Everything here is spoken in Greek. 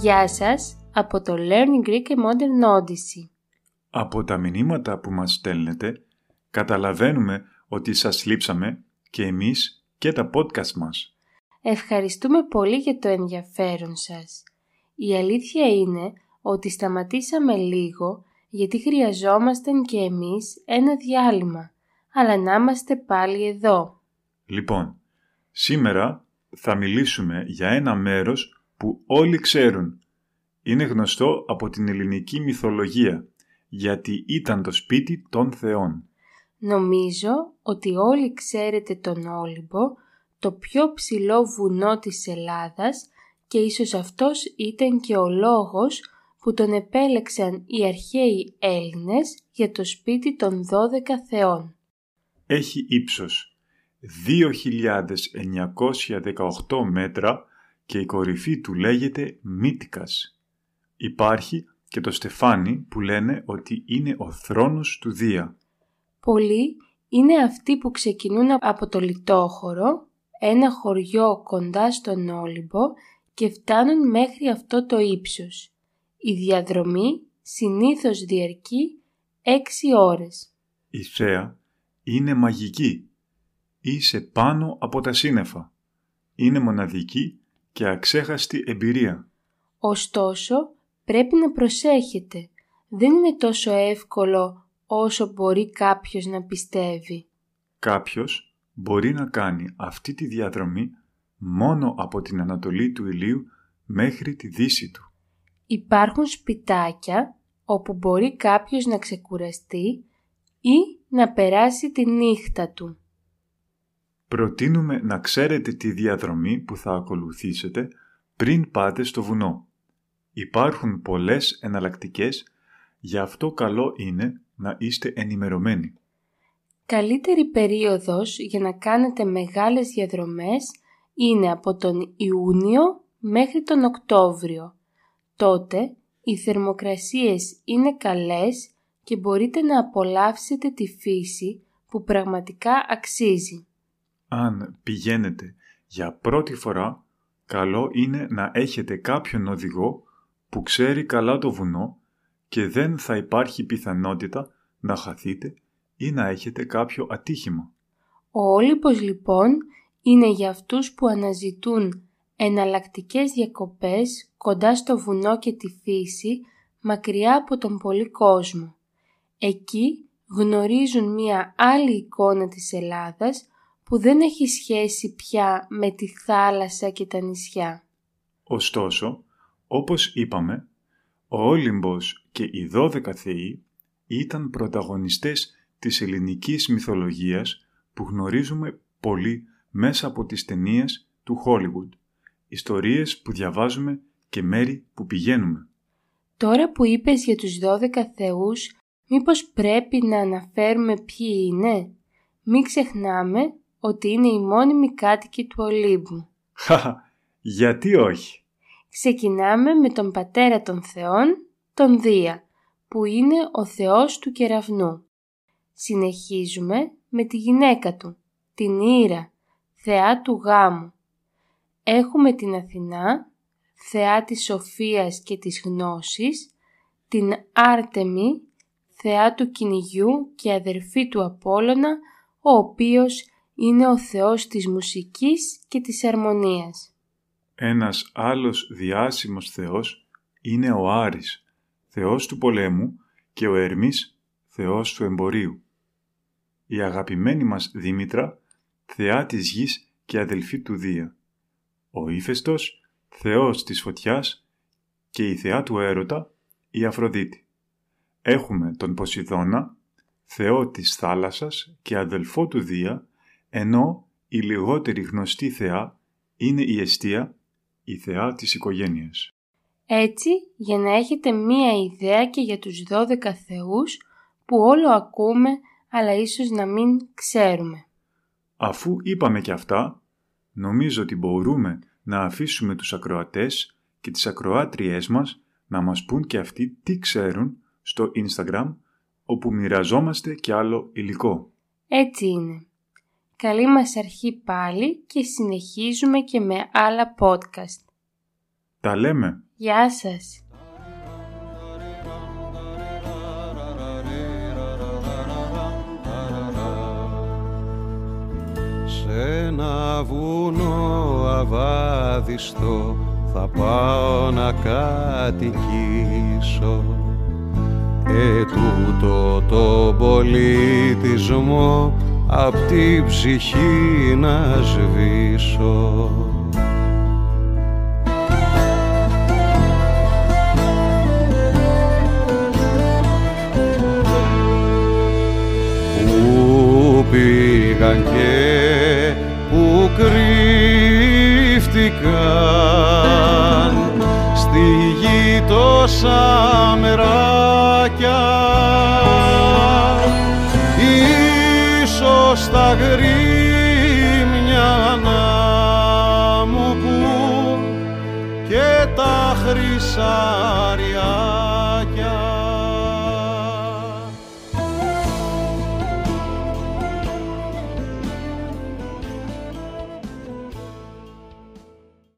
Γεια σας από το Learning Greek and Modern Odyssey. Από τα μηνύματα που μας στέλνετε, καταλαβαίνουμε ότι σας λείψαμε και εμείς και τα podcast μας. Ευχαριστούμε πολύ για το ενδιαφέρον σας. Η αλήθεια είναι ότι σταματήσαμε λίγο γιατί χρειαζόμασταν και εμείς ένα διάλειμμα, αλλά να είμαστε πάλι εδώ. Λοιπόν, σήμερα θα μιλήσουμε για ένα μέρος που όλοι ξέρουν. Είναι γνωστό από την ελληνική μυθολογία, γιατί ήταν το σπίτι των θεών. Νομίζω ότι όλοι ξέρετε τον Όλυμπο, το πιο ψηλό βουνό της Ελλάδας και ίσως αυτός ήταν και ο λόγος που τον επέλεξαν οι αρχαίοι Έλληνες για το σπίτι των 12 θεών. Έχει ύψος 2.918 μέτρα και η κορυφή του λέγεται Μύτικας. Υπάρχει και το στεφάνι που λένε ότι είναι ο θρόνος του Δία. Πολλοί είναι αυτοί που ξεκινούν από το Λιτόχωρο, ένα χωριό κοντά στον Όλυμπο και φτάνουν μέχρι αυτό το ύψος. Η διαδρομή συνήθως διαρκεί 6 ώρες. Η θέα είναι μαγική. Είσαι πάνω από τα σύννεφα. Είναι μοναδική και αξέχαστη εμπειρία. Ωστόσο, πρέπει να προσέχετε. Δεν είναι τόσο εύκολο όσο μπορεί κάποιος να πιστεύει. Κάποιος μπορεί να κάνει αυτή τη διαδρομή μόνο από την Ανατολή του ηλίου μέχρι τη δύση του. Υπάρχουν σπιτάκια όπου μπορεί κάποιος να ξεκουραστεί ή να περάσει τη νύχτα του. Προτείνουμε να ξέρετε τη διαδρομή που θα ακολουθήσετε πριν πάτε στο βουνό. Υπάρχουν πολλές εναλλακτικές, γι' αυτό καλό είναι να είστε ενημερωμένοι. Καλύτερη περίοδος για να κάνετε μεγάλες διαδρομές είναι από τον Ιούνιο μέχρι τον Οκτώβριο. Τότε οι θερμοκρασίες είναι καλές και μπορείτε να απολαύσετε τη φύση που πραγματικά αξίζει. Αν πηγαίνετε για πρώτη φορά, καλό είναι να έχετε κάποιον οδηγό που ξέρει καλά το βουνό και δεν θα υπάρχει πιθανότητα να χαθείτε ή να έχετε κάποιο ατύχημα. Ο Όλυμπος λοιπόν είναι για αυτούς που αναζητούν εναλλακτικές διακοπές κοντά στο βουνό και τη φύση μακριά από τον πολύ κόσμο. Εκεί γνωρίζουν μία άλλη εικόνα της Ελλάδας που δεν έχει σχέση πια με τη θάλασσα και τα νησιά. Ωστόσο, όπως είπαμε, ο Όλυμπος και οι δώδεκα θεοί ήταν πρωταγωνιστές της ελληνικής μυθολογίας που γνωρίζουμε πολύ μέσα από τις ταινίες του Hollywood, ιστορίες που διαβάζουμε και μέρη που πηγαίνουμε. Τώρα που είπες για τους δώδεκα θεούς, μήπως πρέπει να αναφέρουμε ποιοι είναι; Μην ξεχνάμε ότι είναι οι μόνιμοι κάτοικοι του Ολύμπου. Χαχα, γιατί όχι; Ξεκινάμε με τον πατέρα των θεών, τον Δία, που είναι ο θεός του κεραυνού. Συνεχίζουμε με τη γυναίκα του, την Ήρα, θεά του γάμου. Έχουμε την Αθηνά, θεά της σοφίας και της γνώσης, την Άρτεμη, θεά του κυνηγιού και αδερφή του Απόλλωνα, ο οποίος είναι ο θεός της μουσικής και της αρμονίας. Ένας άλλος διάσημος θεός είναι ο Άρης, θεός του πολέμου και ο Ερμής, θεός του εμπορίου. Η αγαπημένη μας Δήμητρα, θεά της γης και αδελφή του Δία. Ο Ήφαιστος, θεός της φωτιάς και η θεά του έρωτα, η Αφροδίτη. Έχουμε τον Ποσειδώνα, θεό της θάλασσας και αδελφό του Δία, ενώ η λιγότερη γνωστή θεά είναι η Εστία, η θεά της οικογένειας. Έτσι, για να έχετε μία ιδέα και για τους 12 θεούς που όλο ακούμε αλλά ίσως να μην ξέρουμε. Αφού είπαμε και αυτά, νομίζω ότι μπορούμε να αφήσουμε τους ακροατές και τις ακροάτριές μας να μας πούν και αυτοί τι ξέρουν στο Instagram όπου μοιραζόμαστε και άλλο υλικό. Έτσι είναι. Καλή μας αρχή πάλι και συνεχίζουμε και με άλλα podcast. Τα λέμε. Γεια σας. Σε ένα βουνό αβάδιστο θα πάω να κατοικήσω και τούτο το πολιτισμό απ' την ψυχή να σβήσω. Πού πήγαν και πού κρύφτηκαν στη γη τόσα μεράκια ίσως τα γρήμια να μου πούν και τα χρυσάρια